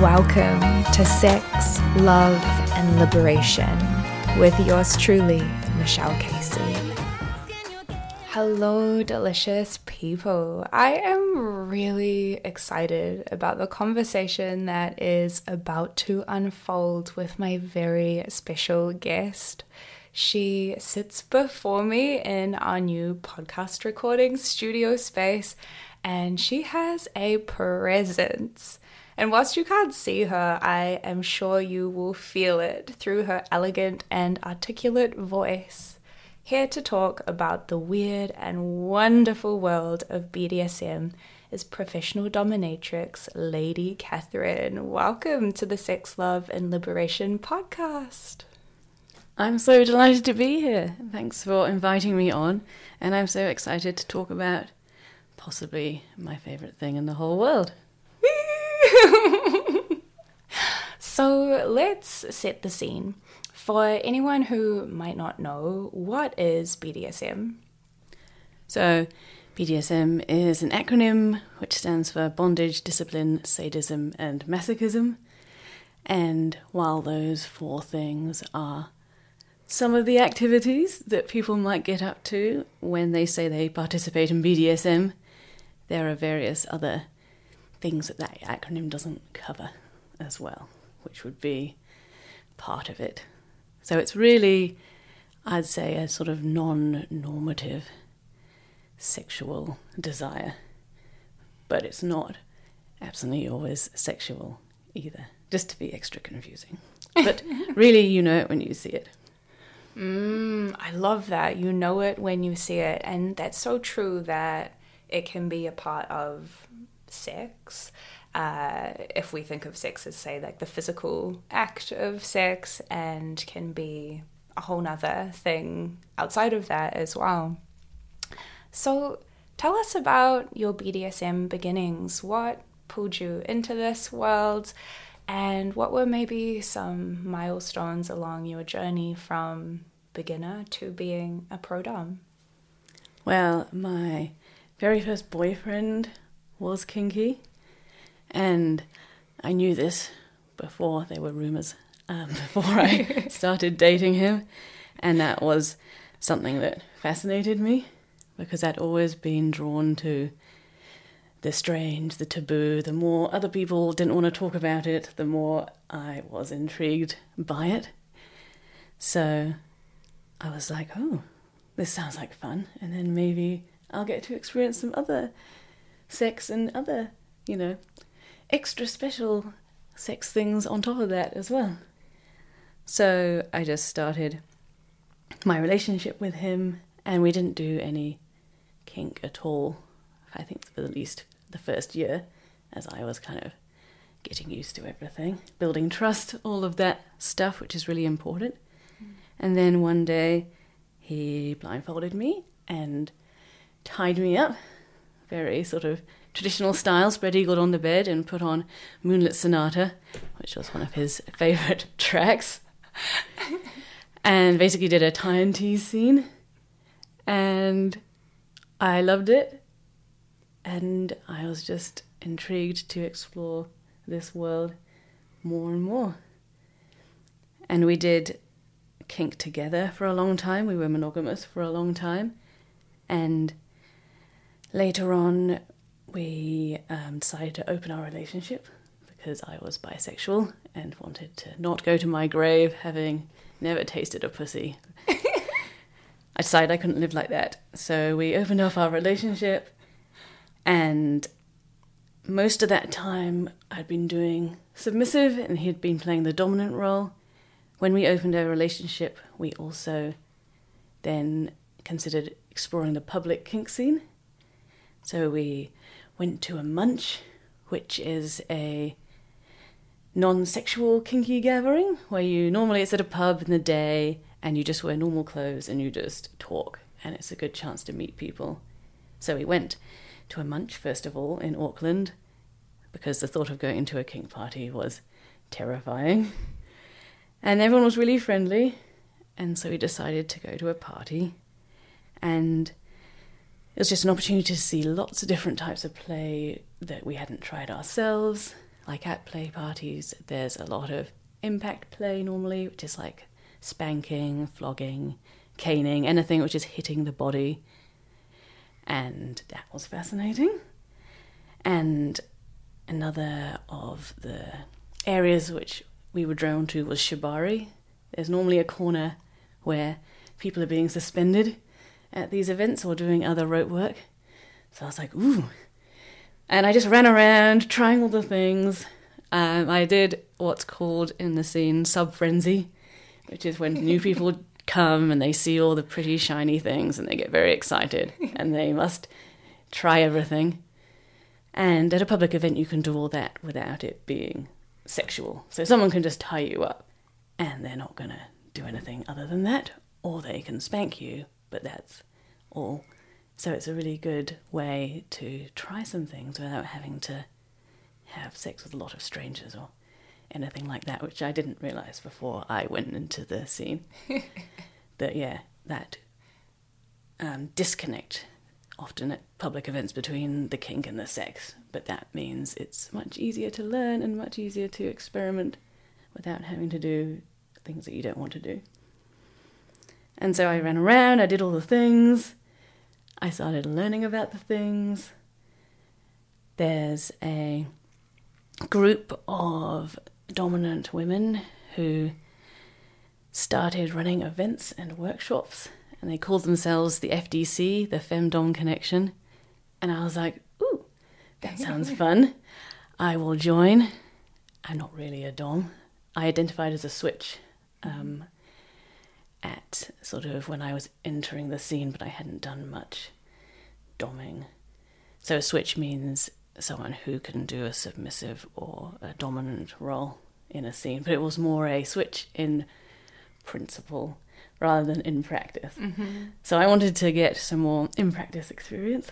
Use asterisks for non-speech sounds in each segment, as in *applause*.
Welcome to Sex, Love, and Liberation with yours truly, Michelle Casey. Hello, delicious people. I am really excited about the conversation that is about to unfold with my very special guest. She sits before me in our new podcast recording studio space and she has a presence. And whilst you can't see her, I am sure you will feel it through her elegant and articulate voice. Here to talk about the weird and wonderful world of BDSM is professional dominatrix Lady Catherine. Welcome to the Sex, Love, and Liberation podcast. I'm so delighted to be here. Thanks for inviting me on, and I'm so excited to talk about possibly my favourite thing in the whole world. *laughs* so let's set the scene. For anyone who might not know, what is BDSM? So, BDSM is an acronym which stands for bondage, discipline, sadism, and masochism. And while those four things are some of the activities that people might get up to when they say they participate in BDSM, there are various other things that that acronym doesn't cover as well, which would be part of it. So it's really, I'd say, a sort of non normative sexual desire, but it's not absolutely always sexual either, just to be extra confusing. But *laughs* really, you know it when you see it. Mm, I love that. You know it when you see it. And that's so true that it can be a part of sex. Uh, if we think of sex as, say, like the physical act of sex, and can be a whole nother thing outside of that as well. So, tell us about your BDSM beginnings. What pulled you into this world? And what were maybe some milestones along your journey from beginner to being a pro dom? Well, my very first boyfriend was kinky, and I knew this before there were rumors, um, *laughs* before I *laughs* started dating him, and that was something that fascinated me because I'd always been drawn to the strange, the taboo. The more other people didn't want to talk about it, the more I was intrigued by it. So I was like, oh, this sounds like fun. And then maybe I'll get to experience some other sex and other, you know, extra special sex things on top of that as well. So I just started my relationship with him, and we didn't do any kink at all. I think for at least the first year, as I was kind of getting used to everything, building trust, all of that stuff, which is really important. Mm. And then one day, he blindfolded me and tied me up, very sort of traditional style, spread eagled on the bed, and put on Moonlight Sonata, which was one of his favourite *laughs* tracks, and basically did a tie and tease scene. And I loved it, and I was just intrigued to explore this world more and more. And we did kink together for a long time. We were monogamous for a long time. And Later on, we um, decided to open our relationship because I was bisexual and wanted to not go to my grave having never tasted a pussy. *laughs* I decided I couldn't live like that. So we opened up our relationship, and most of that time I'd been doing submissive and he'd been playing the dominant role. When we opened our relationship, we also then considered exploring the public kink scene so we went to a munch, which is a non sexual kinky gathering where you normally it's at a pub in the day and you just wear normal clothes and you just talk and it's a good chance to meet people. So we went to a munch first of all in Auckland because the thought of going to a kink party was terrifying. And everyone was really friendly, and so we decided to go to a party. And it was just an opportunity to see lots of different types of play that we hadn't tried ourselves, like at play parties, there's a lot of impact play normally, which is like spanking, flogging, caning, anything which is hitting the body. And that was fascinating. And another of the areas which we were drawn to was shibari. There's normally a corner where people are being suspended at these events or doing other rope work. So I was like, ooh. And I just ran around trying all the things. Um, I did what's called in the scene sub frenzy, which is when new *laughs* people come and they see all the pretty shiny things and they get very excited and they *laughs* must try everything. And at a public event, you can do all that without it being sexual. So someone can just tie you up and they're not going to do anything other than that, or they can spank you, but that's all. So it's a really good way to try some things without having to have sex with a lot of strangers or anything like that, which I didn't realize before I went into the scene. *laughs* that, yeah, that um, disconnect often at public events between the kink and the sex, but that means it's much easier to learn and much easier to experiment without having to do things that you don't want to do. And so I ran around, I did all the things, I started learning about the things. There's a group of dominant women who started running events and workshops and they called themselves the FDC, the Femdom Connection. And I was like, ooh, that *laughs* sounds fun. I will join. I'm not really a Dom. I identified as a switch um, at sort of when I was entering the scene, but I hadn't done much Doming. So a switch means someone who can do a submissive or a dominant role in a scene, but it was more a switch in principle rather than in practice. Mm-hmm. So I wanted to get some more in practice experience.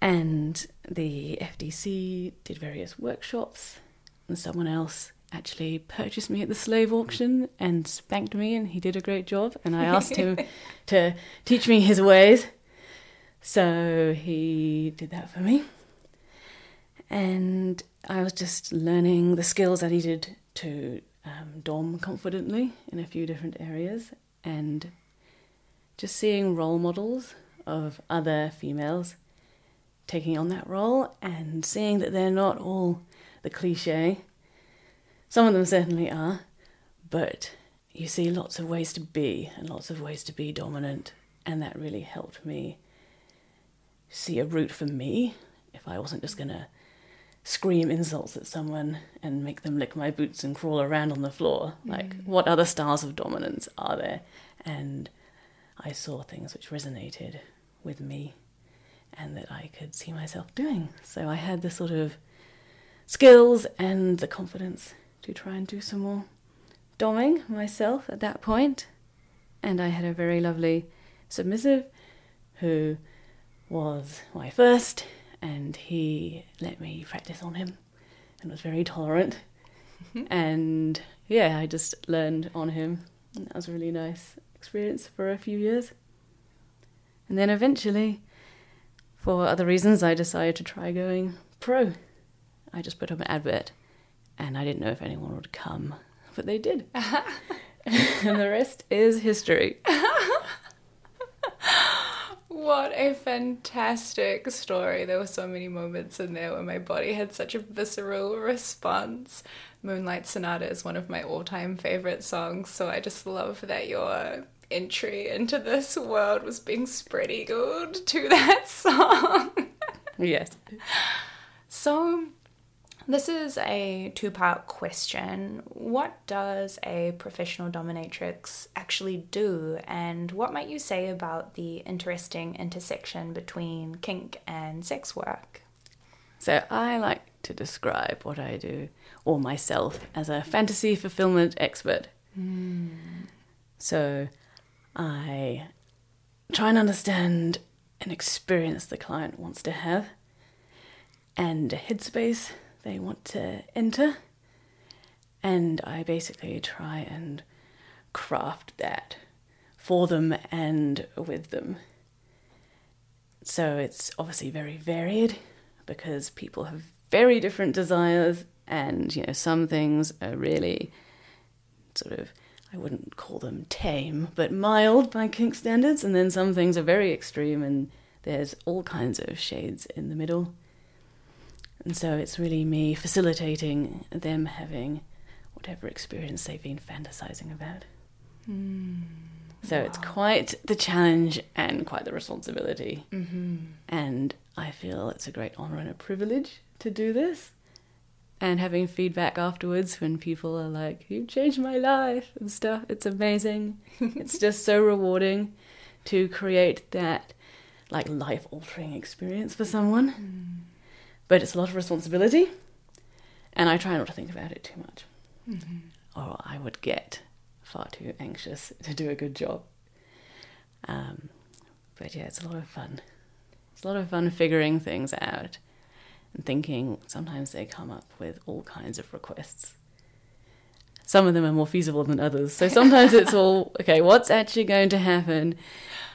And the FDC did various workshops, and someone else actually purchased me at the slave auction and spanked me, and he did a great job. And I asked him *laughs* to teach me his ways. So he did that for me. And I was just learning the skills I needed to um, dom confidently in a few different areas and just seeing role models of other females taking on that role and seeing that they're not all the cliche. Some of them certainly are, but you see lots of ways to be and lots of ways to be dominant, and that really helped me see a route for me if I wasn't just gonna scream insults at someone and make them lick my boots and crawl around on the floor. Like, Mm. what other styles of dominance are there? And I saw things which resonated with me and that I could see myself doing. So I had the sort of skills and the confidence to try and do some more doming myself at that point. And I had a very lovely submissive who was my first and he let me practice on him and was very tolerant. *laughs* and yeah, I just learned on him. And that was a really nice experience for a few years. And then eventually, for other reasons, I decided to try going pro. I just put up an advert and I didn't know if anyone would come, but they did. *laughs* and the rest is history. What a fantastic story. There were so many moments in there where my body had such a visceral response. Moonlight Sonata is one of my all time favorite songs, so I just love that your entry into this world was being spready good to that *laughs* song. Yes. So, this is a two part question. What does a professional dominatrix actually do, and what might you say about the interesting intersection between kink and sex work? So I like to describe what I do or myself as a fantasy fulfillment expert. Hmm. So I try and understand an experience the client wants to have and a headspace they want to enter. And I basically try and craft that for them and with them. So it's obviously very varied because people have very different desires, and you know, some things are really sort of I wouldn't call them tame, but mild by kink standards, and then some things are very extreme, and there's all kinds of shades in the middle. And so it's really me facilitating them having whatever experience they've been fantasizing about. Mm. So wow. it's quite the challenge and quite the responsibility. Mm-hmm. And I feel it's a great honor and a privilege to do this. And having feedback afterwards when people are like, You've changed my life and stuff, it's amazing. *laughs* it's just so rewarding to create that like life altering experience for someone. Mm. But it's a lot of responsibility. And I try not to think about it too much. Mm-hmm. Or I would get far too anxious *laughs* to do a good job. Um, but yeah, it's a lot of fun. It's a lot of fun figuring things out and thinking. Sometimes they come up with all kinds of requests. Some of them are more feasible than others. So sometimes it's all *laughs* okay, what's actually going to happen?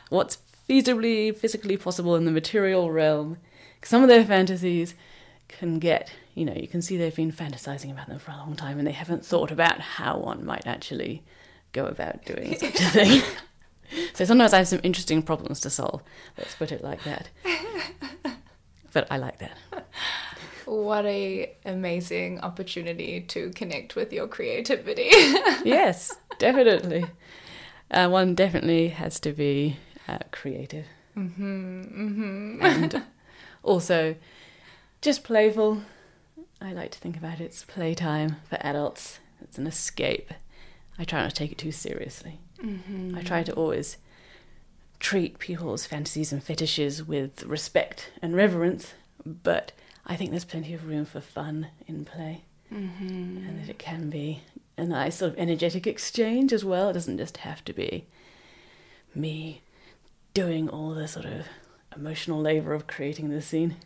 What's feasibly, physically possible in the material realm? Some of their fantasies can get, you know, you can see they've been fantasizing about them for a long time and they haven't thought about how one might actually go about doing such a thing. *laughs* so sometimes I have some interesting problems to solve. Let's put it like that. but I like that. What a amazing opportunity to connect with your creativity. *laughs* yes, definitely. Uh, one definitely has to be uh, creative. Mm-hmm, mm-hmm. and *laughs* also just playful. I like to think about it. It's playtime for adults. It's an escape. I try not to take it too seriously. Mm-hmm. I try to always treat people's fantasies and fetishes with respect and reverence, but I think there's plenty of room for fun in play. Mm-hmm. And that it can be a nice sort of energetic exchange as well. It doesn't just have to be me doing all the sort of emotional labor of creating the scene.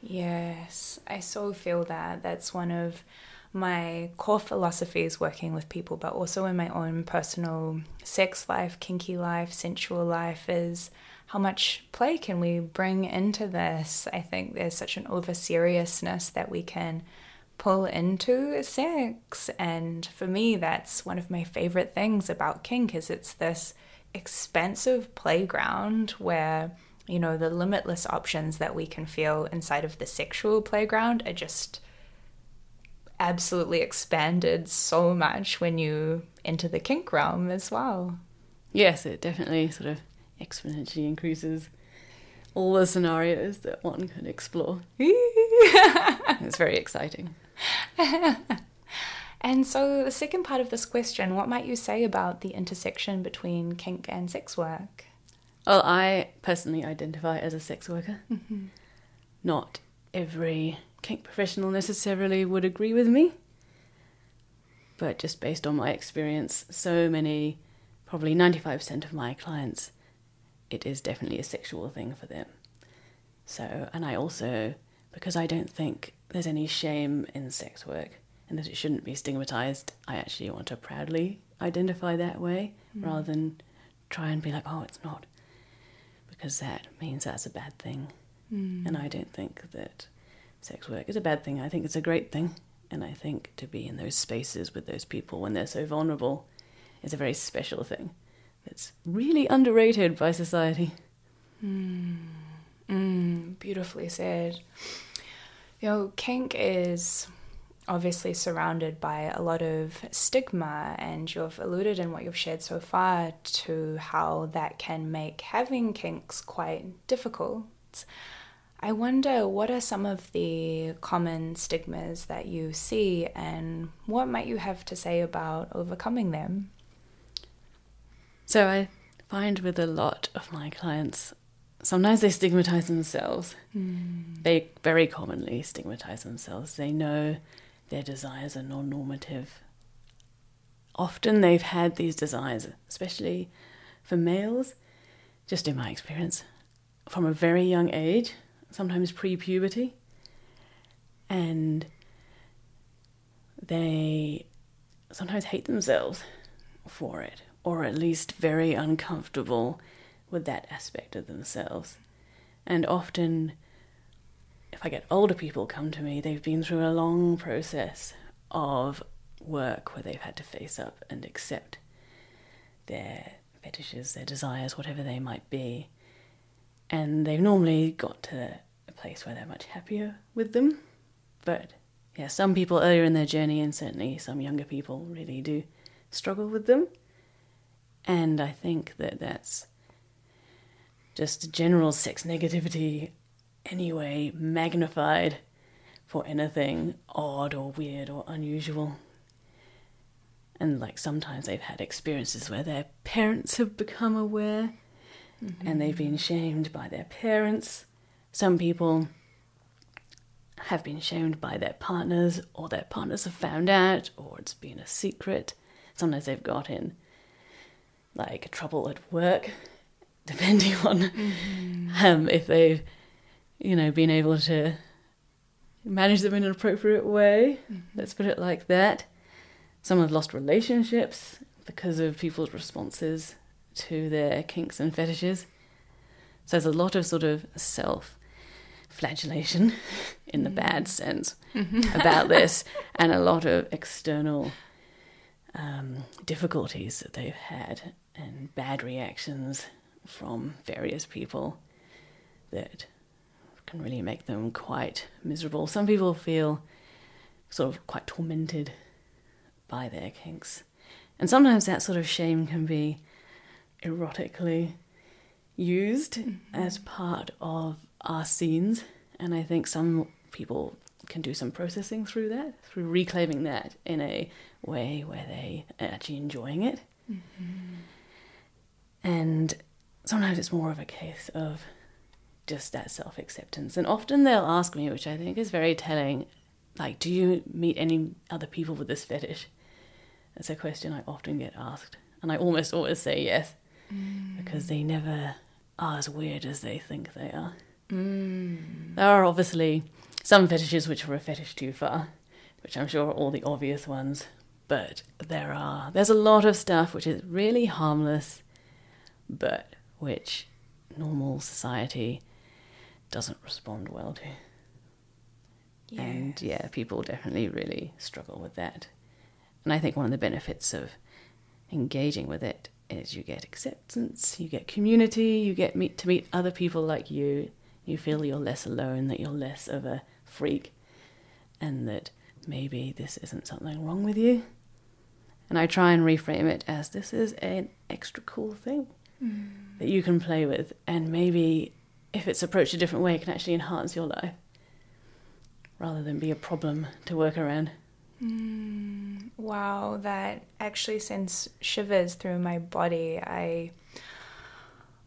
Yes, I so feel that. That's one of my core philosophies working with people, but also in my own personal sex life, kinky life, sensual life is how much play can we bring into this? I think there's such an over seriousness that we can pull into sex. And for me, that's one of my favorite things about kink is it's this expansive playground where you know the limitless options that we can feel inside of the sexual playground are just absolutely expanded so much when you enter the kink realm as well. Yes, it definitely sort of exponentially increases all the scenarios that one can explore. *laughs* it's very exciting. *laughs* and so, the second part of this question what might you say about the intersection between kink and sex work? Well, I personally identify as a sex worker. Mm-hmm. Not every kink professional necessarily would agree with me. But just based on my experience, so many, probably 95% of my clients, it is definitely a sexual thing for them. So, and I also, because I don't think there's any shame in sex work and that it shouldn't be stigmatized, I actually want to proudly identify that way mm. rather than try and be like, oh, it's not. Because that means that's a bad thing. Mm. And I don't think that sex work is a bad thing. I think it's a great thing. And I think to be in those spaces with those people when they're so vulnerable is a very special thing that's really underrated by society. Mm. Mm, beautifully said. You know, kink is obviously surrounded by a lot of stigma, and you've alluded in what you've shared so far to how that can make having kinks quite difficult. I wonder what are some of the common stigmas that you see, and what might you have to say about overcoming them? So, I find with a lot of my clients, sometimes they stigmatize themselves. Mm. They very commonly stigmatize themselves. They know their desires are non normative. Often they've had these desires, especially for males, just in my experience, from a very young age sometimes pre puberty, and they sometimes hate themselves for it, or at least very uncomfortable with that aspect of themselves. And often if I get older people come to me, they've been through a long process of work where they've had to face up and accept their fetishes, their desires, whatever they might be. And they've normally got to a place where they're much happier with them. But yeah, some people earlier in their journey, and certainly some younger people, really do struggle with them. And I think that that's just general sex negativity, anyway, magnified for anything odd or weird or unusual. And like sometimes they've had experiences where their parents have become aware mm-hmm. and they've been shamed by their parents. Some people have been shamed by their partners, or their partners have found out, or it's been a secret. Sometimes they've got in like trouble at work, *laughs* depending on mm-hmm. um, if they've, you know, being able to manage them in an appropriate way. Mm-hmm. Let's put it like that. Some have lost relationships because of people's responses to their kinks and fetishes. So there's a lot of sort of self flagellation *laughs* in the mm. bad sense mm-hmm. about *laughs* this, and a lot of external um, difficulties that they've had and bad reactions from various people that can really make them quite miserable. Some people feel sort of quite tormented by their kinks. And sometimes that sort of shame can be erotically used mm-hmm. as part of our scenes. And I think some people can do some processing through that, through reclaiming that in a way where they are actually enjoying it. Mm-hmm. And sometimes it's more of a case of just that self acceptance. And often they'll ask me, which I think is very telling, like, do you meet any other people with this fetish? It's a question I often get asked. And I almost always say yes, mm. because they never are as weird as they think they are. Mm. There are obviously some fetishes which are a fetish too far, which I'm sure are all the obvious ones. But there are there's a lot of stuff which is really harmless, but which normal society doesn't respond well to. Yes. And yeah, people definitely really struggle with that. And I think one of the benefits of engaging with it is you get acceptance, you get community, you get meet to meet other people like you. You feel you're less alone, that you're less of a freak, and that maybe this isn't something wrong with you. And I try and reframe it as this is an extra cool thing mm. that you can play with, and maybe if it's approached a different way, can actually enhance your life rather than be a problem to work around. Mm, wow, that actually sends shivers through my body. I,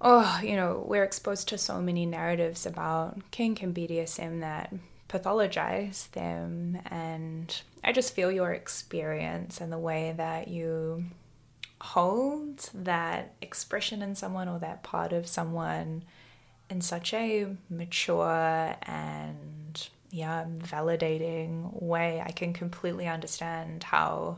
oh, you know, we're exposed to so many narratives about kink and BDSM that pathologize them, and I just feel your experience and the way that you hold that expression in someone or that part of someone in such a mature and yeah, validating way. I can completely understand how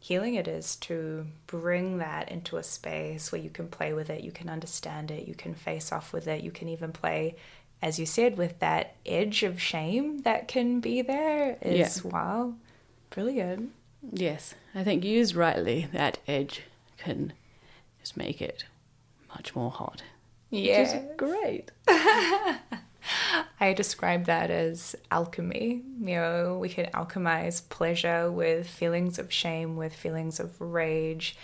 healing it is to bring that into a space where you can play with it, you can understand it, you can face off with it, you can even play, as you said, with that edge of shame that can be there is yeah. wow, brilliant. Yes, I think used rightly, that edge can just make it much more hot. Yeah, great. *laughs* I describe that as alchemy. You know, we can alchemize pleasure with feelings of shame, with feelings of rage.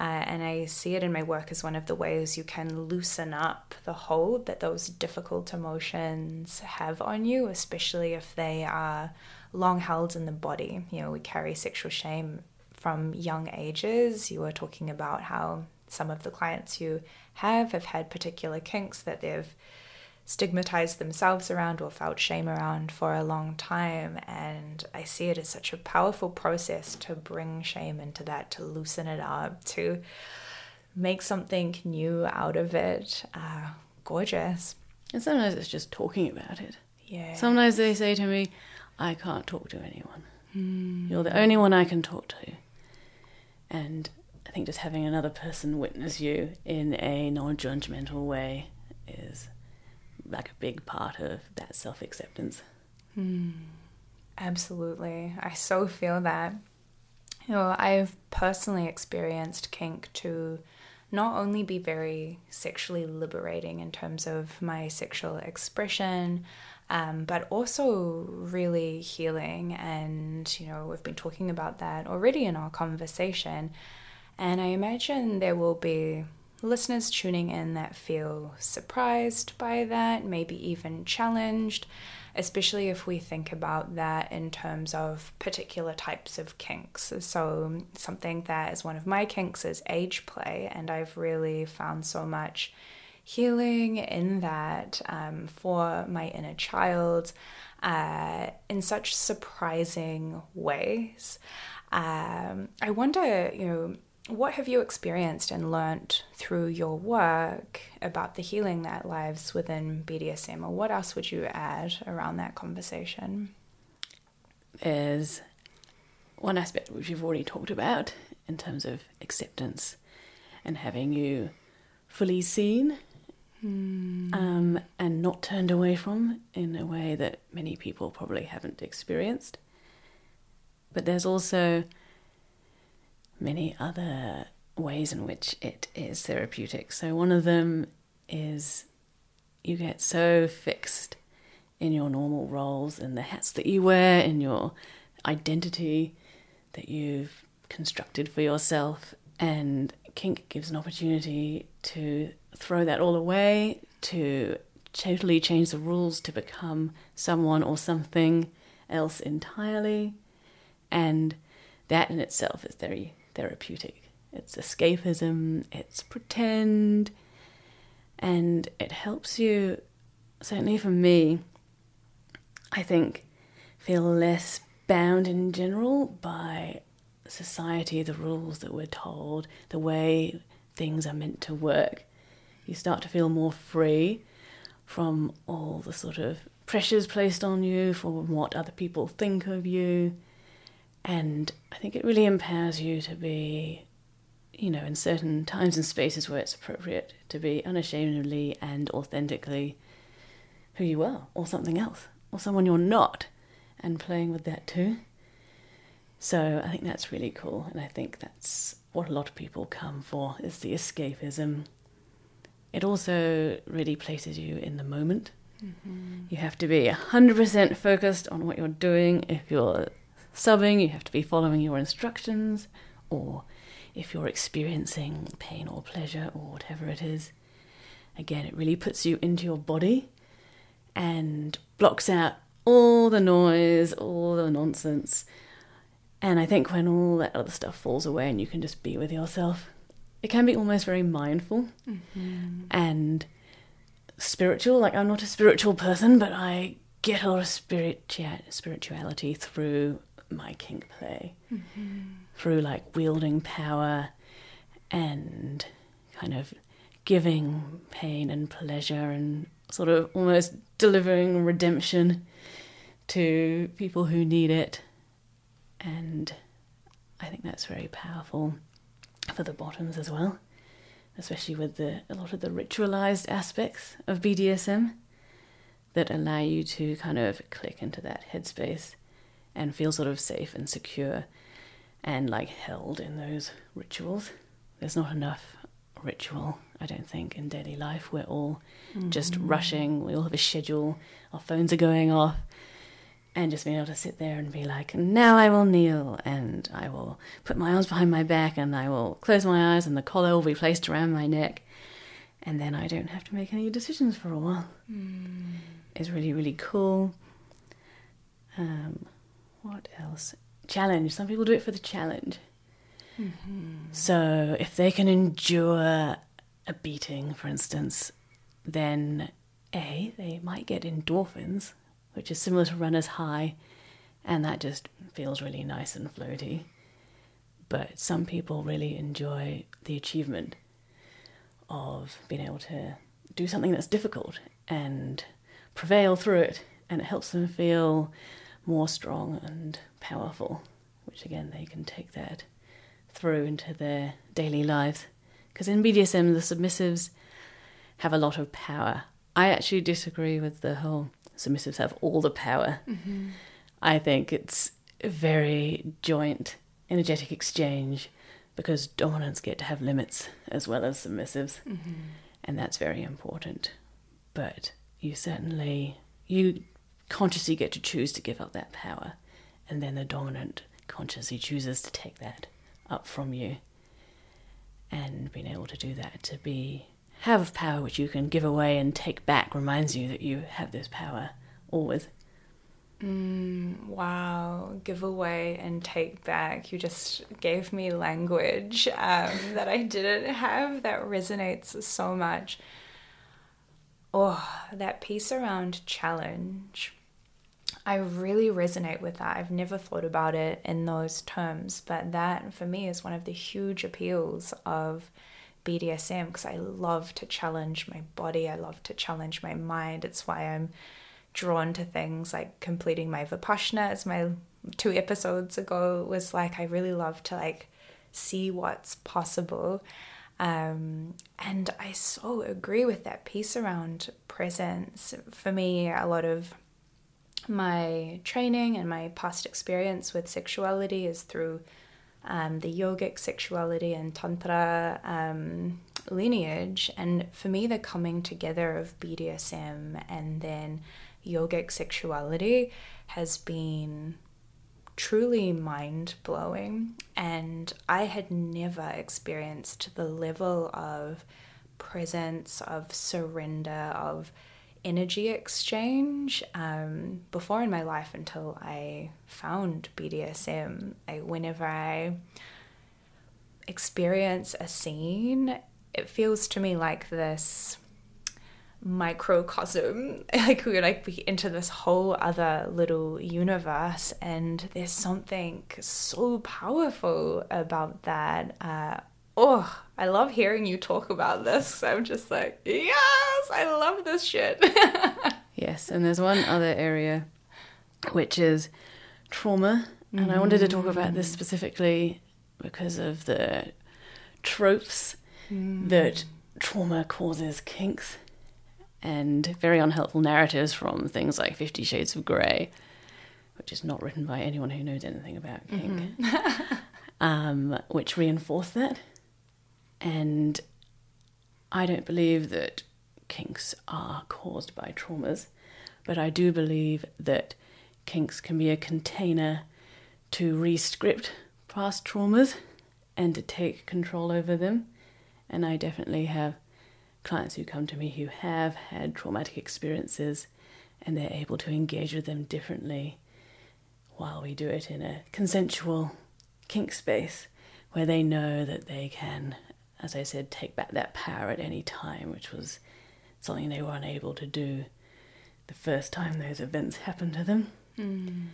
Uh, and I see it in my work as one of the ways you can loosen up the hold that those difficult emotions have on you, especially if they are long held in the body. You know, we carry sexual shame from young ages. You were talking about how some of the clients who have have had particular kinks that they've stigmatized themselves around or felt shame around for a long time. And I see it as such a powerful process to bring shame into that, to loosen it up, to make something new out of it. Uh, gorgeous. And sometimes it's just talking about it. Yeah. Sometimes they say to me, I can't talk to anyone. Mm. You're the only one I can talk to. And I think just having another person witness you in a non judgmental way is like a big part of that self acceptance. Hmm. Absolutely. I so feel that. You know, I've personally experienced kink to not only be very sexually liberating in terms of my sexual expression, um, but also really healing. And, you know, we've been talking about that already in our conversation. And I imagine there will be listeners tuning in that feel surprised by that, maybe even challenged, especially if we think about that in terms of particular types of kinks. So, something that is one of my kinks is age play, and I've really found so much healing in that um, for my inner child uh, in such surprising ways. Um, I wonder, you know, what have you experienced and learnt through your work about the healing that lives within BDSM, or what else would you add around that conversation? There's one aspect which you've already talked about in terms of acceptance and having you fully seen mm. um, and not turned away from in a way that many people probably haven't experienced. But there's also many other ways in which it is therapeutic. So, one of them is you get so fixed in your normal roles and the hats that you wear, in your identity that you've constructed for yourself. And kink gives an opportunity to throw that all away, to totally change the rules to become someone or something else entirely. And that in itself is very therapeutic. It's escapism, it's pretend, and it helps you, certainly for me, I think, feel less bound in general by society, the rules that we're told, the way things are meant to work. You start to feel more free from all the sort of pressures placed on you from what other people think of you. And I think it really empowers you to be, you know, in certain times and spaces where it's appropriate, to be unashamedly and authentically who you are, or something else, or someone you're not, and playing with that too. So I think that's really cool, and I think that's what a lot of people come for is the escapism. It also really places you in the moment. Mm-hmm. You have to be 100% focused on what you're doing. If you're subbing, you have to be following your instructions, or if you're experiencing pain or pleasure or whatever it is. Again, it really puts you into your body and blocks out all the noise, all the nonsense. And I think when all that other stuff falls away and you can just be with yourself, it can be almost very mindful mm-hmm. and spiritual. Like, I'm not a spiritual person, but I get a lot of spirit, spirituality through my kink play mm-hmm. through like wielding power and kind of giving pain and pleasure and sort of almost delivering redemption to people who need it. And I think that's very powerful for the bottoms as well, especially with the a lot of the ritualized aspects of BDSM that allow you to kind of click into that headspace and feel sort of safe and secure and like held in those rituals. There's not enough ritual, I don't think, in daily life. We're all mm-hmm. just rushing, we all have a schedule, our phones are going off, and just being able to sit there and be like, now I will kneel and I will put my arms behind my back and I will close my eyes and the collar will be placed around my neck. And then I don't have to make any decisions for a while. Mm. It's really, really cool. Um, what else? Challenge. Some people do it for the challenge. Mm-hmm. So if they can endure a beating, for instance, then A, they might get endorphins, which is similar to runner's high, and that just feels really nice and floaty. But some people really enjoy the achievement of being able to do something that's difficult and prevail through it, and it helps them feel more strong and powerful, which again, they can take that through into their daily lives. Because in BDSM, the submissives have a lot of power I actually disagree with the whole submissives have all the power. Mm-hmm. I think it's a very joint, energetic exchange because dominants get to have limits as well as submissives, Mm-hmm. and that's very important. But you certainly you consciously get to choose to give up that power, and then the dominant consciously chooses to take that up from you. And being able to do that, to be have power which you can give away and take back, reminds you that you have this power always. Mm, wow, give away and take back. You just gave me language um, *laughs* that I didn't have that resonates so much. Oh, that piece around challenge. I really resonate with that. I've never thought about it in those terms, but that for me is one of the huge appeals of BDSM because I love to challenge my body, I love to challenge my mind. It's why I'm drawn to things like completing my Vipassana, as my two episodes ago was like, I really love to like see what's possible. Um, and I so agree with that piece around presence. For me, a lot of my training and my past experience with sexuality is through um, the yogic sexuality and tantra um, lineage. And for me, the coming together of BDSM and then yogic sexuality has been truly mind blowing. And I had never experienced the level of presence, of surrender, of energy exchange um, before in my life until I found BDSM. I, whenever I experience a scene, it feels to me like this microcosm *laughs* like we're like we into this whole other little universe and there's something so powerful about that uh oh i love hearing you talk about this. *laughs* I'm just like yes i love this shit. *laughs* Yes, and there's one other area which is trauma, and I wanted to talk about this specifically because of the tropes that trauma causes kinks and very unhelpful narratives from things like Fifty Shades of Grey, which is not written by anyone who knows anything about kink, *laughs* um, which reinforce that. And I don't believe that kinks are caused by traumas, but I do believe that kinks can be a container to re-script past traumas and to take control over them. And I definitely have clients who come to me who have had traumatic experiences and they're able to engage with them differently while we do it in a consensual kink space where they know that they can, as I said, take back that power at any time, which was something they were unable to do the first time those events happened to them. Mm.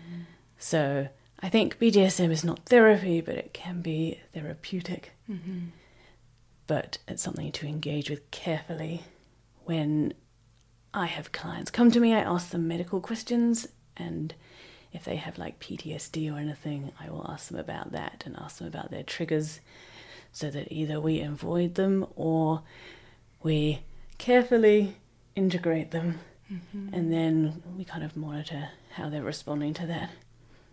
So I think BDSM is not therapy, but it can be therapeutic. Mm-hmm. But it's something to engage with carefully. When I have clients come to me, I ask them medical questions, and if they have like PTSD or anything, I will ask them about that and ask them about their triggers so that either we avoid them or we carefully integrate them mm-hmm. and then we kind of monitor how they're responding to that.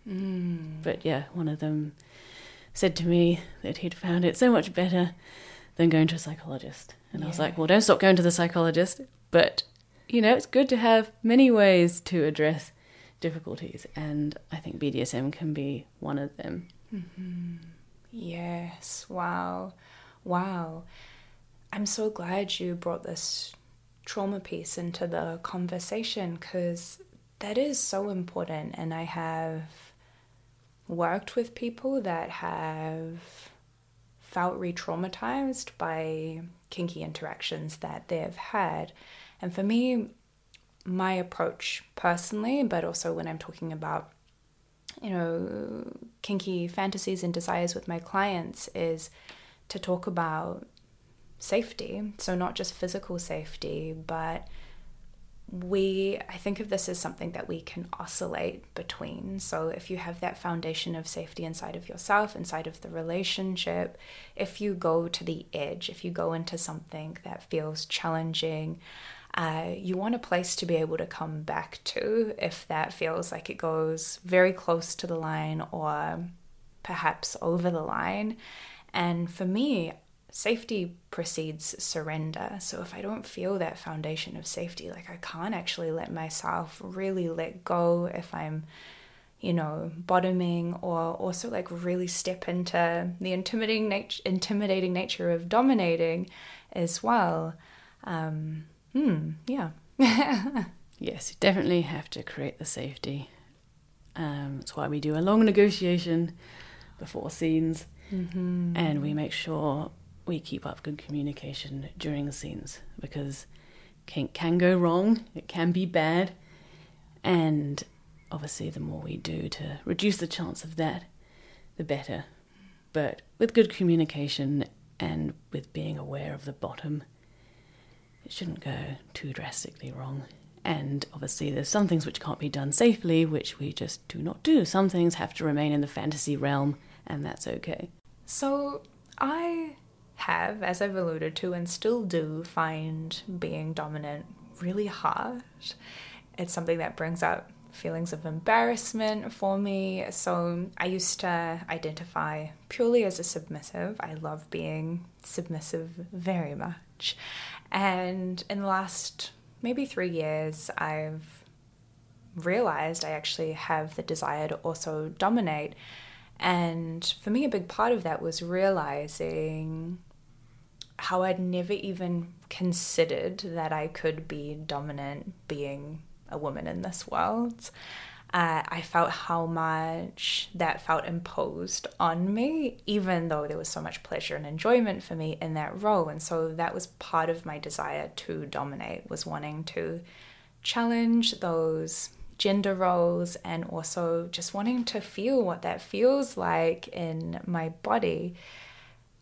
Mm. But yeah, one of them said to me that he'd found it so much better than going to a psychologist. And I was like, well, don't stop going to the psychologist. But, you know, it's good to have many ways to address difficulties. And I think BDSM can be one of them. Mm-hmm. Yes, wow. Wow. I'm so glad you brought this trauma piece into the conversation because that is so important. And I have worked with people that have felt re traumatized by kinky interactions that they've had. And for me, my approach personally, but also when I'm talking about you know, kinky fantasies and desires with my clients is to talk about safety. So, not just physical safety, but we, I think of this as something that we can oscillate between. So, if you have that foundation of safety inside of yourself, inside of the relationship, if you go to the edge, if you go into something that feels challenging, uh, you want a place to be able to come back to if that feels like it goes very close to the line or perhaps over the line. And for me, safety precedes surrender. So if I don't feel that foundation of safety, like I can't actually let myself really let go if I'm, you know, bottoming or also like really step into the intimidating nature intimidating nature of dominating as well. Um, hmm, yeah. *laughs* yes, you definitely have to create the safety. Um, that's why we do a long negotiation before scenes, mm-hmm. and we make sure we keep up good communication during the scenes because kink can go wrong, it can be bad, and obviously, the more we do to reduce the chance of that, the better. But with good communication and with being aware of the bottom, it shouldn't go too drastically wrong. And obviously, there's some things which can't be done safely, which we just do not do. Some things have to remain in the fantasy realm, and that's okay. So, I have, as I've alluded to, and still do find being dominant really hard. It's something that brings up feelings of embarrassment for me. So I used to identify purely as a submissive. I love being submissive very much. And in the last maybe three years, I've realized I actually have the desire to also dominate. And for me, a big part of that was realizing how I'd never even considered that I could be dominant being a woman in this world. Uh, I felt how much that felt imposed on me, even though there was so much pleasure and enjoyment for me in that role. And so that was part of my desire to dominate, was wanting to challenge those gender roles and also just wanting to feel what that feels like in my body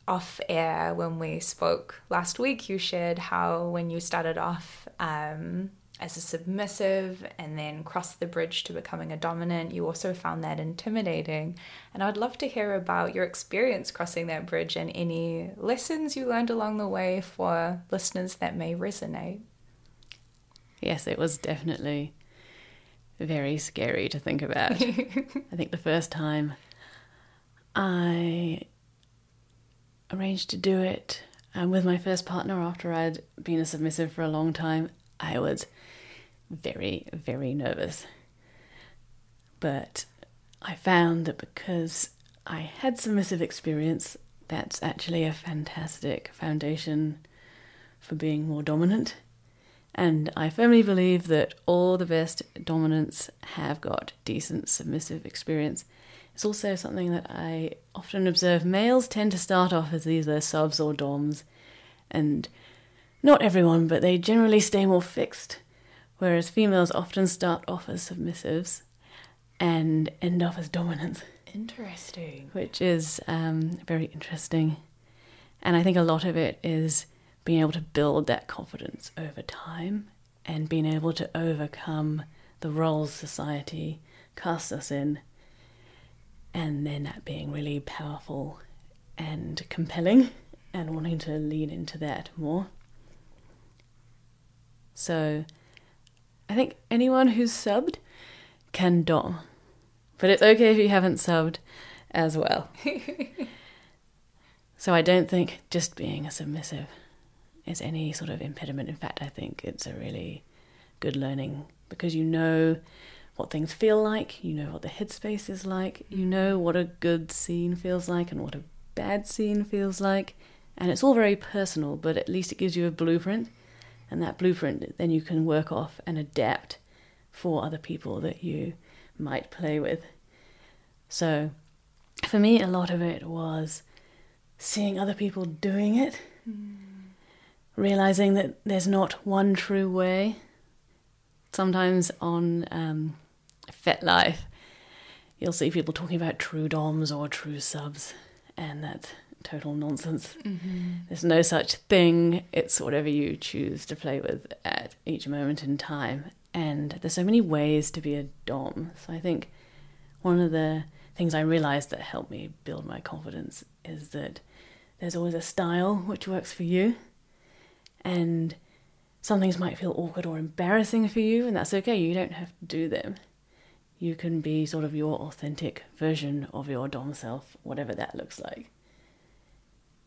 off air when we spoke last week, you shared how when you started off um, as a submissive and then crossed the bridge to becoming a dominant, you also found that intimidating. And I'd love to hear about your experience crossing that bridge and any lessons you learned along the way for listeners that may resonate. Yes, it was definitely very scary to think about. *laughs* I think the first time I arranged to do it um, with my first partner after I'd been a submissive for a long time, I was very, very nervous. But I found that because I had submissive experience, that's actually a fantastic foundation for being more dominant. And I firmly believe that all the best dominants have got decent submissive experience. It's also something that I often observe males tend to start off as either subs or doms, and not everyone, but they generally stay more fixed, whereas females often start off as submissives and end up as dominants. Interesting. Which is um, very interesting. And I think a lot of it is being able to build that confidence over time and being able to overcome the roles society casts us in and then that being really powerful and compelling and wanting to lean into that more. So I think anyone who's subbed can dom, but it's okay if you haven't subbed as well. *laughs* so I don't think just being a submissive is any sort of impediment. In fact, I think it's a really good learning because you know what things feel like, you know what the headspace is like, you mm. know what a good scene feels like and what a bad scene feels like. And it's all very personal, but at least it gives you a blueprint. And that blueprint then you can work off and adapt for other people that you might play with. So for me, a lot of it was seeing other people doing it, mm. realizing that there's not one true way. Sometimes on um, FetLife, you'll see people talking about true DOMs or true subs, and that's total nonsense. Mm-hmm. There's no such thing. It's whatever you choose to play with at each moment in time. And there's so many ways to be a Dom. So I think one of the things I realized that helped me build my confidence is that there's always a style which works for you. And some things might feel awkward or embarrassing for you, and that's okay. You don't have to do them. You can be sort of your authentic version of your Dom self, whatever that looks like.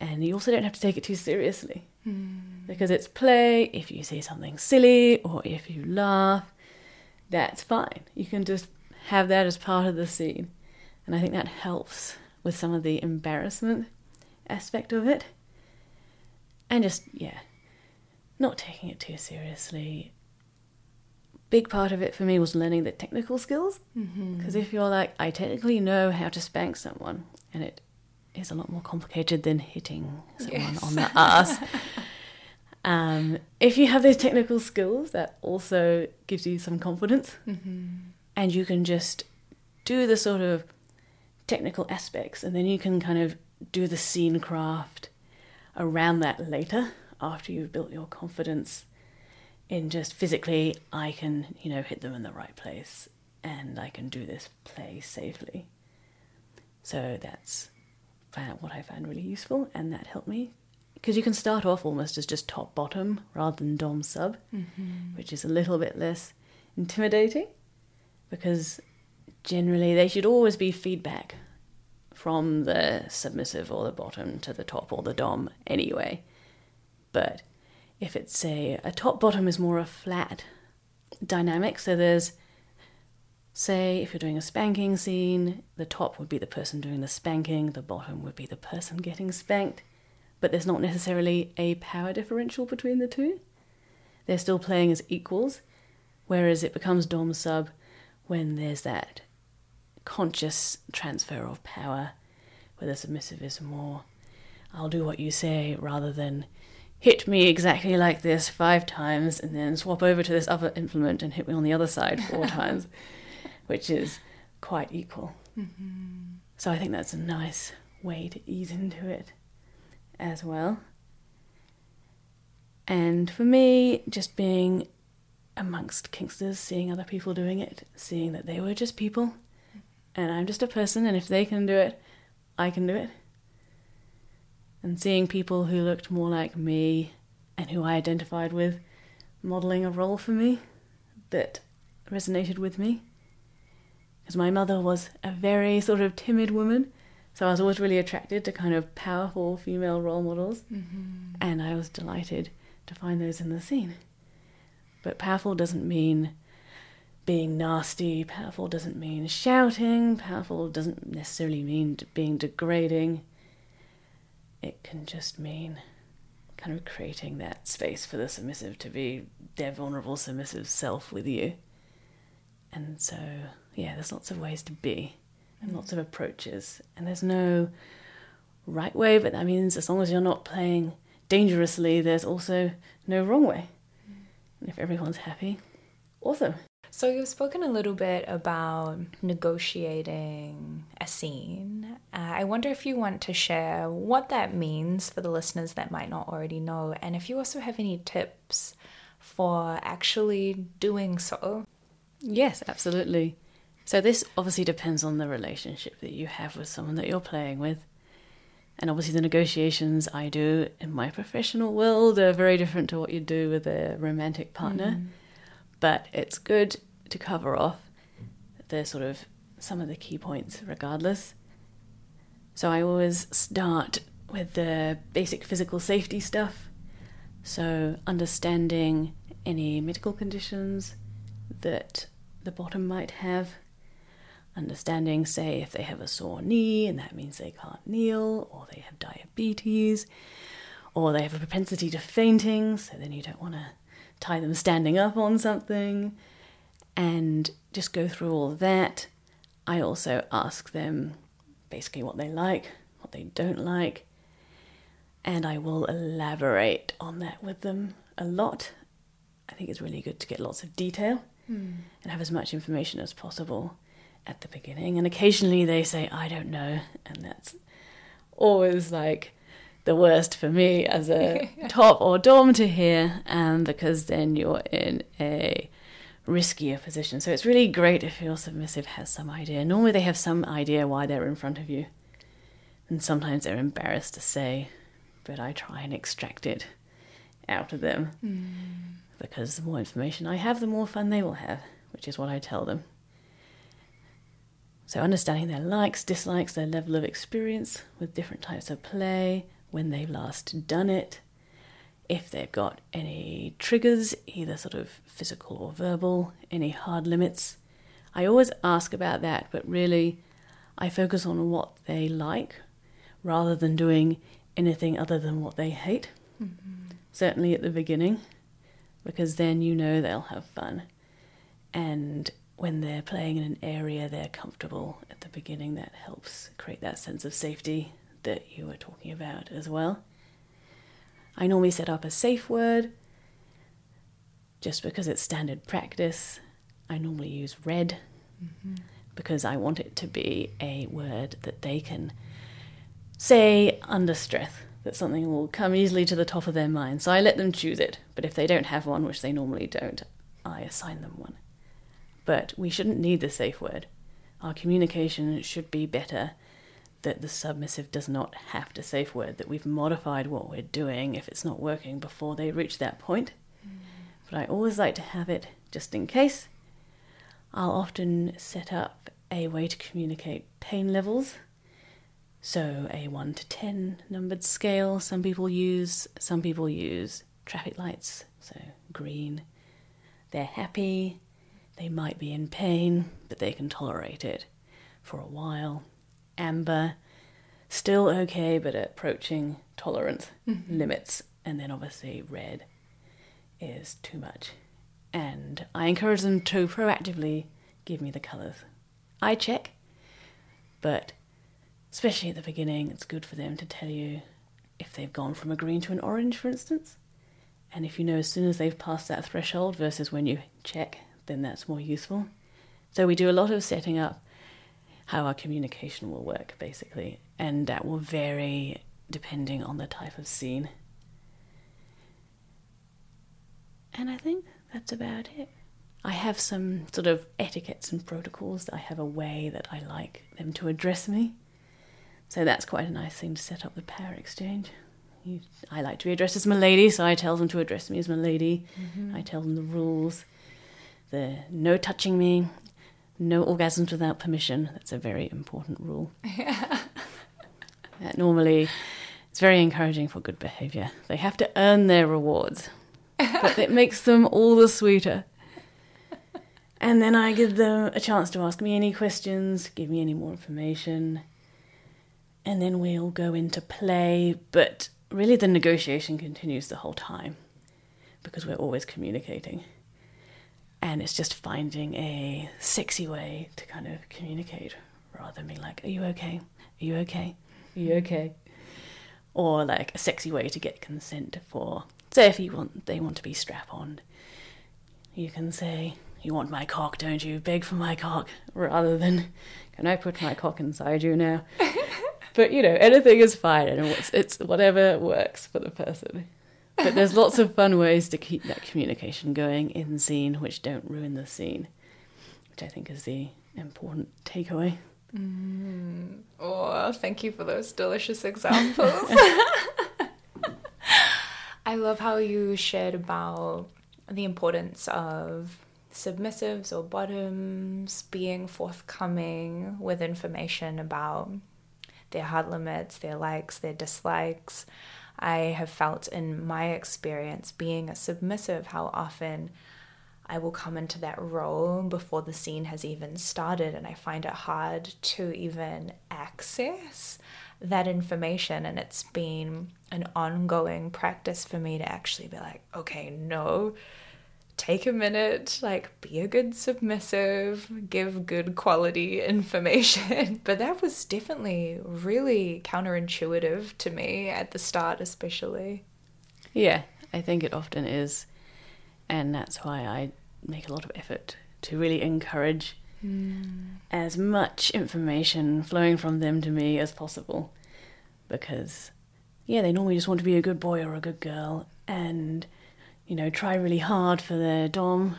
And you also don't have to take it too seriously Mm. because it's play. If you say something silly or if you laugh, that's fine. You can just have that as part of the scene. And I think that helps with some of the embarrassment aspect of it. And just, yeah, not taking it too seriously. Big part of it for me was learning the technical skills. Mm-hmm. Because if you're like, I technically know how to spank someone, and it is a lot more complicated than hitting someone Yes. on the ass. *laughs* um, if you have those technical skills, that also gives you some confidence, Mm-hmm. and you can just do the sort of technical aspects, and then you can kind of do the scene craft around that later after you've built your confidence in just physically, I can, you know, hit them in the right place and I can do this play safely. So that's fa- what I found really useful and that helped me. Because you can start off almost as just top bottom rather than dom sub, Mm-hmm. which is a little bit less intimidating because generally they should always be feedback from the submissive or the bottom to the top or the dom anyway. But if it's say a top bottom is more a flat dynamic, so there's say if you're doing a spanking scene, the top would be the person doing the spanking, the bottom would be the person getting spanked, but there's not necessarily a power differential between the two. They're still playing as equals, whereas it becomes dom sub when there's that conscious transfer of power, where the submissive is more, I'll do what you say, rather than hit me exactly like this five times and then swap over to this other implement and hit me on the other side four *laughs* times, which is quite equal. Mm-hmm. So I think that's a nice way to ease into it as well. And for me, just being amongst kinksters, seeing other people doing it, seeing that they were just people and I'm just a person, and if they can do it, I can do it. And seeing people who looked more like me and who I identified with modeling a role for me that resonated with me. Because my mother was a very sort of timid woman, so I was always really attracted to kind of powerful female role models, Mm-hmm. and I was delighted to find those in the scene. But powerful doesn't mean being nasty, powerful doesn't mean shouting, powerful doesn't necessarily mean being degrading. It can just mean kind of creating that space for the submissive to be their vulnerable submissive self with you. And so, yeah, there's lots of ways to be and lots of approaches. And there's no right way, but that means as long as you're not playing dangerously, there's also no wrong way. And if everyone's happy, awesome. So you've spoken a little bit about negotiating a scene. Uh, I wonder if you want to share what that means for the listeners that might not already know, and if you also have any tips for actually doing so. Yes, absolutely. So this obviously depends on the relationship that you have with someone that you're playing with. And obviously the negotiations I do in my professional world are very different to what you do with a romantic partner. Mm. But it's good to cover off the sort of some of the key points regardless. So I always start with the basic physical safety stuff. So understanding any medical conditions that the bottom might have, understanding, say, if they have a sore knee and that means they can't kneel, or they have diabetes, or they have a propensity to fainting, so then you don't want to tie them standing up on something, and just go through all that. I also ask them basically what they like, what they don't like, and I will elaborate on that with them a lot. I think it's really good to get lots of detail hmm. and have as much information as possible at the beginning. And occasionally they say, I don't know. And that's always like the worst for me as a *laughs* top or dom to hear, um, because then you're in a riskier position. So it's really great if your submissive has some idea. Normally they have some idea why they're in front of you. And sometimes they're embarrassed to say, but I try and extract it out of them. because the more information I have, the more fun they will have, which is what I tell them. So, understanding their likes, dislikes, their level of experience with different types of play, when they've last done it, if they've got any triggers, either sort of physical or verbal, any hard limits. I always ask about that, but really I focus on what they like rather than doing anything other than what they hate. Mm-hmm. Certainly at the beginning, because then you know they'll have fun. And when they're playing in an area they're comfortable at the beginning, that helps create that sense of safety that you were talking about as well. I normally set up a safe word just because it's standard practice. I normally use red mm-hmm. because I want it to be a word that they can say under stress, that something will come easily to the top of their mind. So I let them choose it, but if they don't have one, which they normally don't, I assign them one. But we shouldn't need the safe word. Our communication should be better that the submissive does not have to safe word, that we've modified what we're doing if it's not working before they reach that point. Mm. But I always like to have it just in case. I'll often set up a way to communicate pain levels. So, a 1 to 10 numbered scale, some people use, some people use traffic lights, so green. They're happy, they might be in pain, but they can tolerate it for a while amber, still okay, but approaching tolerance mm-hmm. limits. And then obviously red is too much. And I encourage them to proactively give me the colours. I check, but especially at the beginning, it's good for them to tell you if they've gone from a green to an orange, for instance. And if you know as soon as they've passed that threshold versus when you check, then that's more useful. So we do a lot of setting up how our communication will work, basically. And that will vary depending on the type of scene. And I think that's about it. I have some sort of etiquettes and protocols. I have a way that I like them to address me. So that's quite a nice thing to set up the power exchange. You, I like to be addressed as my lady, so I tell them to address me as my lady. Mm-hmm. I tell them the rules. The no touching me, no orgasms without permission. That's a very important rule. *laughs* Yeah. normally, it's very encouraging for good behavior. They have to earn their rewards, but it makes them all the sweeter. And then I give them a chance to ask me any questions, give me any more information, and then we'll go into play. But really, the negotiation continues the whole time because we're always communicating and it's just finding a sexy way to kind of communicate rather than being like, "Are you okay? Are you okay? Are you okay?" Or like a sexy way to get consent for. Say if you want, they want to be strap on. You can say, "You want my cock, don't you? Beg for my cock," rather than, "Can I put my cock inside you now?" *laughs* but you know, anything is fine, and it's, it's whatever works for the person but there's lots of fun ways to keep that communication going in scene, which don't ruin the scene, which I think is the important takeaway. Mm. Oh, thank you for those delicious examples. *laughs* *laughs* I love how you shared about the importance of submissives or bottoms being forthcoming with information about their hard limits, their likes, their dislikes. I have felt in my experience being a submissive how often I will come into that role before the scene has even started, and I find it hard to even access that information. And it's been an ongoing practice for me to actually be like, okay, no, take a minute, like be a good submissive, give good quality *laughs* information. *laughs* but that was definitely really counterintuitive to me at the start, especially. Yeah, I think it often is. And that's why I make a lot of effort to really encourage mm. as much information flowing from them to me as possible. Because, yeah, they normally just want to be a good boy or a good girl. And you know, try really hard for their Dom,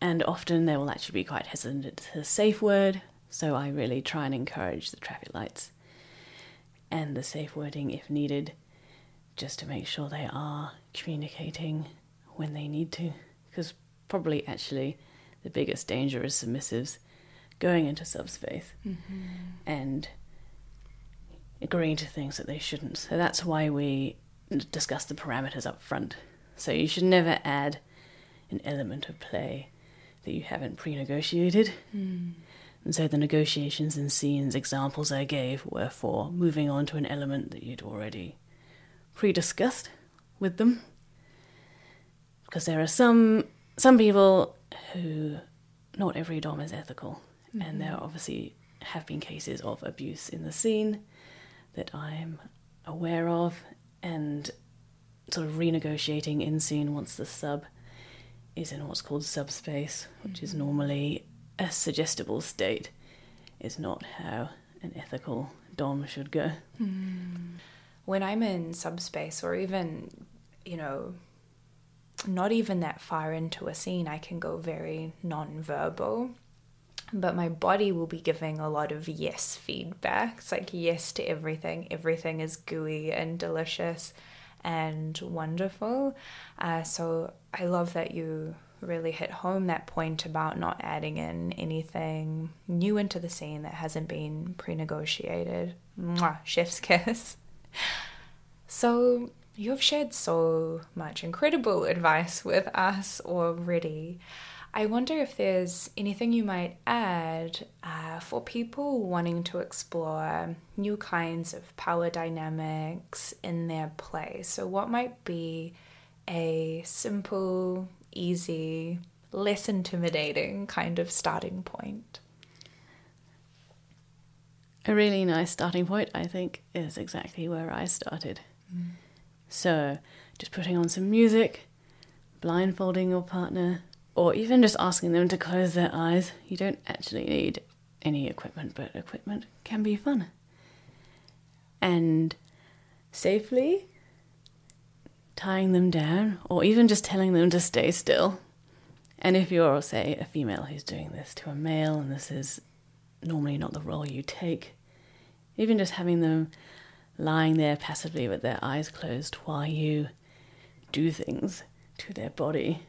and often they will actually be quite hesitant to safe word. So I really try and encourage the traffic lights and the safe wording if needed, just to make sure they are communicating when they need to. because probably actually the biggest danger is submissives going into subspace Mm-hmm. and agreeing to things that they shouldn't. So that's why we discuss the parameters up front. So you should never add an element of play that you haven't pre negotiated. Mm. And so the negotiations and scenes examples I gave were for moving on to an element that you'd already pre discussed with them. Because there are some some people who not every dom is ethical, and there obviously have been cases of abuse in the scene that I'm aware of, and sort of renegotiating in scene once the sub is in what's called subspace, which is mm-hmm. normally a suggestible state, is not how an ethical dom should go. Hmm. when I'm in subspace or even, you know, not even that far into a scene, I can go very non-verbal. But my body will be giving a lot of yes feedback. It's like yes to everything. Everything is gooey and delicious and wonderful. Uh, so I love that you really hit home that point about not adding in anything new into the scene that hasn't been pre negotiated. Chef's kiss. *laughs* So, you've shared so much incredible *laughs* advice with us already. I wonder if there's anything you might add uh, for people wanting to explore new kinds of power dynamics in their play. So, what might be a simple, easy, less intimidating kind of starting point? A really nice starting point, I think, is exactly where I started. So, just putting on some music, blindfolding your partner, or even just asking them to close their eyes. You don't actually need any equipment, but equipment can be fun. And safely tying them down, or even just telling them to stay still. And if you're, say, a female who's doing this to a male, and this is normally not the role you take, even just having them lying there passively with their eyes closed while you do things to their body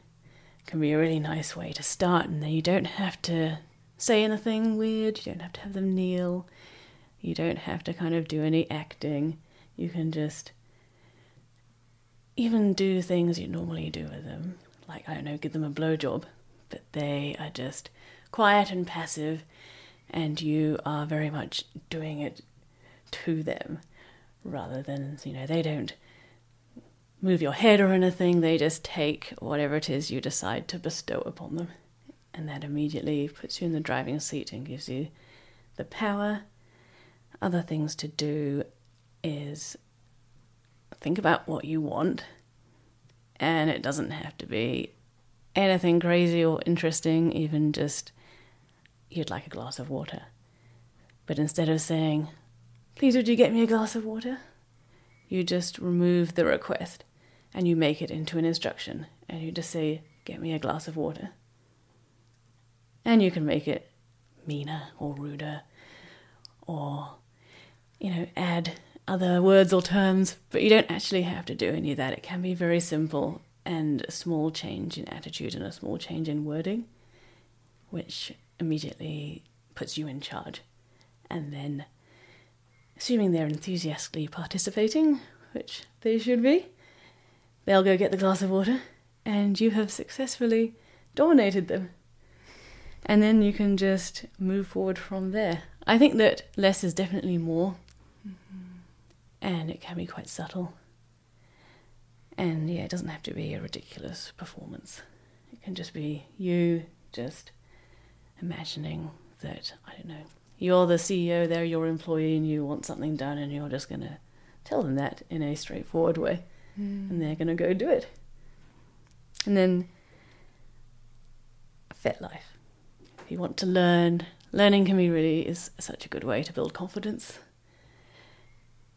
can be a really nice way to start. And then you don't have to say anything weird, you don't have to have them kneel, you don't have to kind of do any acting. You can just even do things you normally do with them. Like, I don't know, give them a blowjob, but they are just quiet and passive, and you are very much doing it to them rather than, you know, they don't move your head or anything, they just take whatever it is you decide to bestow upon them. And that immediately puts you in the driving seat and gives you the power. Other things to do is think about what you want, and it doesn't have to be anything crazy or interesting, even just you'd like a glass of water. But instead of saying, Please, would you get me a glass of water? You just remove the request and you make it into an instruction and you just say, Get me a glass of water. And you can make it meaner or ruder or, you know, add other words or terms, but you don't actually have to do any of that. It can be very simple and a small change in attitude and a small change in wording, which immediately puts you in charge. And then, assuming they're enthusiastically participating, which they should be, they'll go get the glass of water, and you have successfully dominated them. And then you can just move forward from there. I think that less is definitely more, mm-hmm. and it can be quite subtle. And yeah, it doesn't have to be a ridiculous performance. It can just be you just imagining that, I don't know, you're the CEO, they're your employee, and you want something done, and you're just going to tell them that in a straightforward way, Mm. and they're going to go do it. And then, FetLife. If you want to learn, learning can be really is such a good way to build confidence.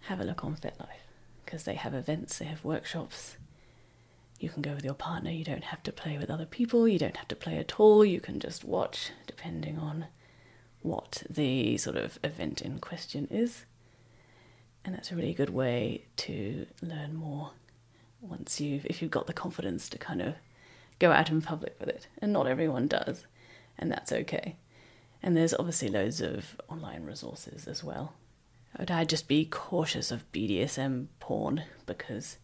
Have a look on FetLife because they have events, they have workshops. You can go with your partner, you don't have to play with other people, you don't have to play at all, you can just watch depending on what the sort of event in question is. And that's a really good way to learn more once you've, if you've got the confidence to kind of go out in public with it, and not everyone does, and that's okay. And there's obviously loads of online resources as well. But I'd just be cautious of BDSM porn because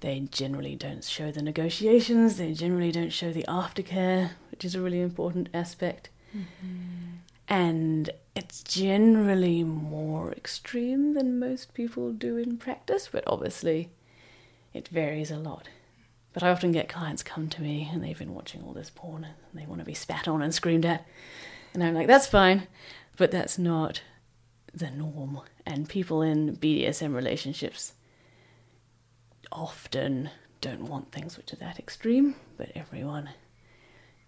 they generally don't show the negotiations, they generally don't show the aftercare, which is a really important aspect. Mm-hmm. And it's generally more extreme than most people do in practice, but obviously it varies a lot. But I often get clients come to me and they've been watching all this porn and they want to be spat on and screamed at. And I'm like, that's fine, but that's not the norm. And people in BDSM relationships often don't want things which are that extreme, but everyone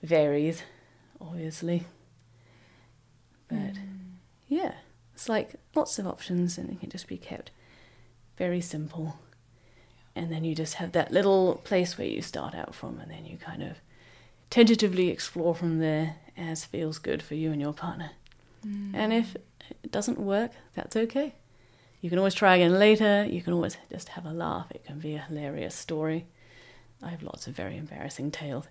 varies, obviously. But mm. yeah, it's like lots of options, and it can just be kept very simple. And then you just have that little place where you start out from, and then you kind of tentatively explore from there as feels good for you and your partner. Mm. And if it doesn't work, that's okay. You can always try again later. You can always just have a laugh. It can be a hilarious story. I have lots of very embarrassing tales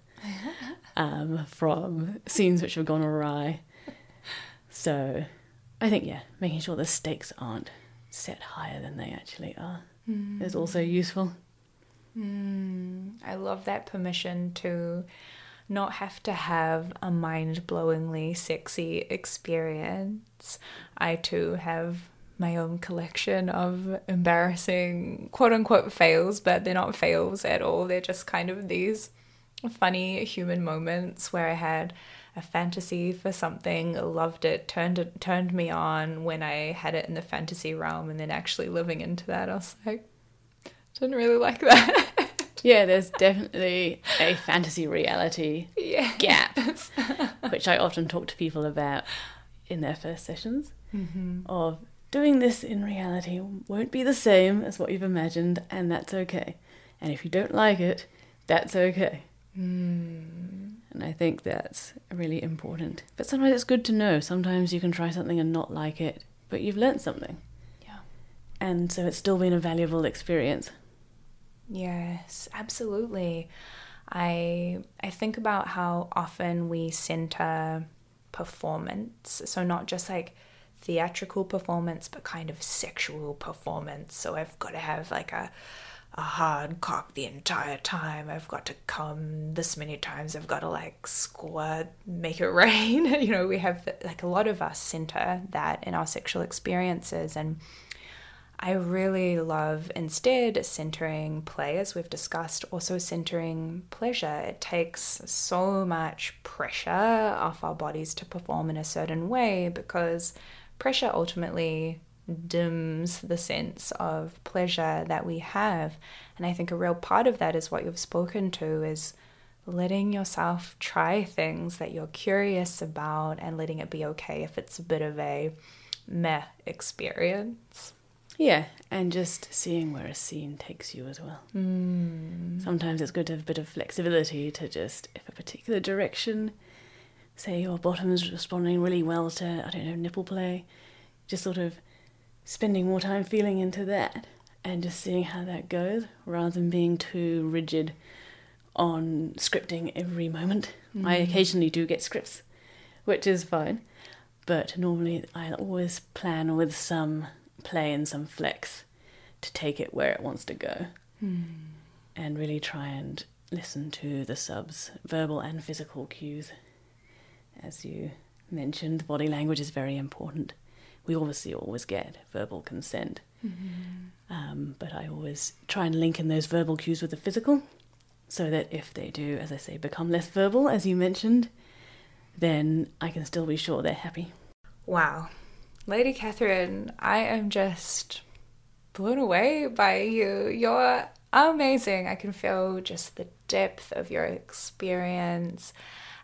*laughs* um, from scenes which have gone awry. So I think, yeah, making sure the stakes aren't set higher than they actually are mm. is also useful. Mm. I love that permission to not have to have a mind blowingly sexy experience. I too have my own collection of embarrassing quote unquote fails, but they're not fails at all. They're just kind of these funny human moments where I had a fantasy for something, loved it, turned it turned me on when I had it in the fantasy realm and then actually living into that, I was like didn't really like that. *laughs* yeah, there's definitely a fantasy reality gap, *laughs* which I often talk to people about in their first sessions mm-hmm. of doing this in reality won't be the same as what you've imagined, and that's okay. And if you don't like it, that's okay. Mm. And I think that's really important. But sometimes it's good to know. Sometimes you can try something and not like it, but you've learned something. Yeah. And so it's still been a valuable experience. Yes, absolutely. I I think about how often we center performance. So not just like theatrical performance, but kind of sexual performance. So I've got to have like a a hard cock the entire time. I've got to come this many times. I've got to like squirt, make it *laughs* rain. *laughs* you know, we have like a lot of us center that in our sexual experiences. And I really love instead centering play, as we've discussed, also centering pleasure. It takes so much pressure off our bodies to perform in a certain way because pressure ultimately dims the sense of pleasure that we have. And I think a real part of that is what you've spoken to is letting yourself try things that you're curious about and letting it be okay if it's a bit of a meh experience. Yeah, and just seeing where a scene takes you as well. Mm. Sometimes it's good to have a bit of flexibility to just, if a particular direction say your bottom is responding really well to, I don't know, nipple play, just sort of spending more time feeling into that and just seeing how that goes rather than being too rigid on scripting every moment. Mm. I occasionally do get scripts, which is fine, but normally I always plan with some play and some flex to take it where it wants to go mm. and really try and listen to the subs, verbal and physical cues as you mentioned, body language is very important. We obviously always get verbal consent, mm-hmm. um, but I always try and link in those verbal cues with the physical so that if they do, as I say, become less verbal, as you mentioned, then I can still be sure they're happy. Wow. Lady Catherine, I am just blown away by you. You're amazing. I can feel just the depth of your experience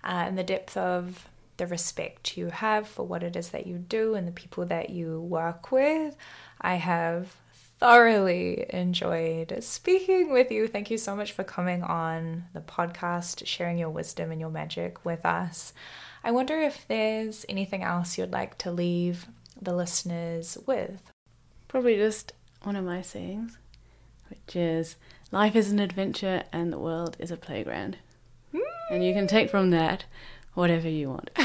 uh, and the depth of the respect you have for what it is that you do and the people that you work with. I have thoroughly enjoyed speaking with you. Thank you so much for coming on the podcast, sharing your wisdom and your magic with us. I wonder if there's anything else you'd like to leave the listeners with. Probably just one of my sayings, which is life is an adventure and the world is a playground. and you can take from that whatever you want. *laughs*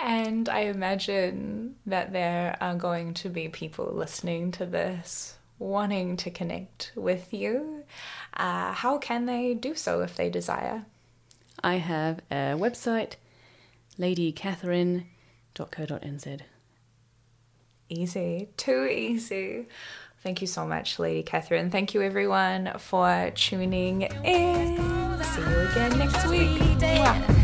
and I imagine that there are going to be people listening to this wanting to connect with you. Uh, how can they do so if they desire? I have a website, ladycatherine.co.nz. Easy, too easy. Thank you so much, Lady Catherine. Thank you, everyone, for tuning in. See you again next week. Mwah.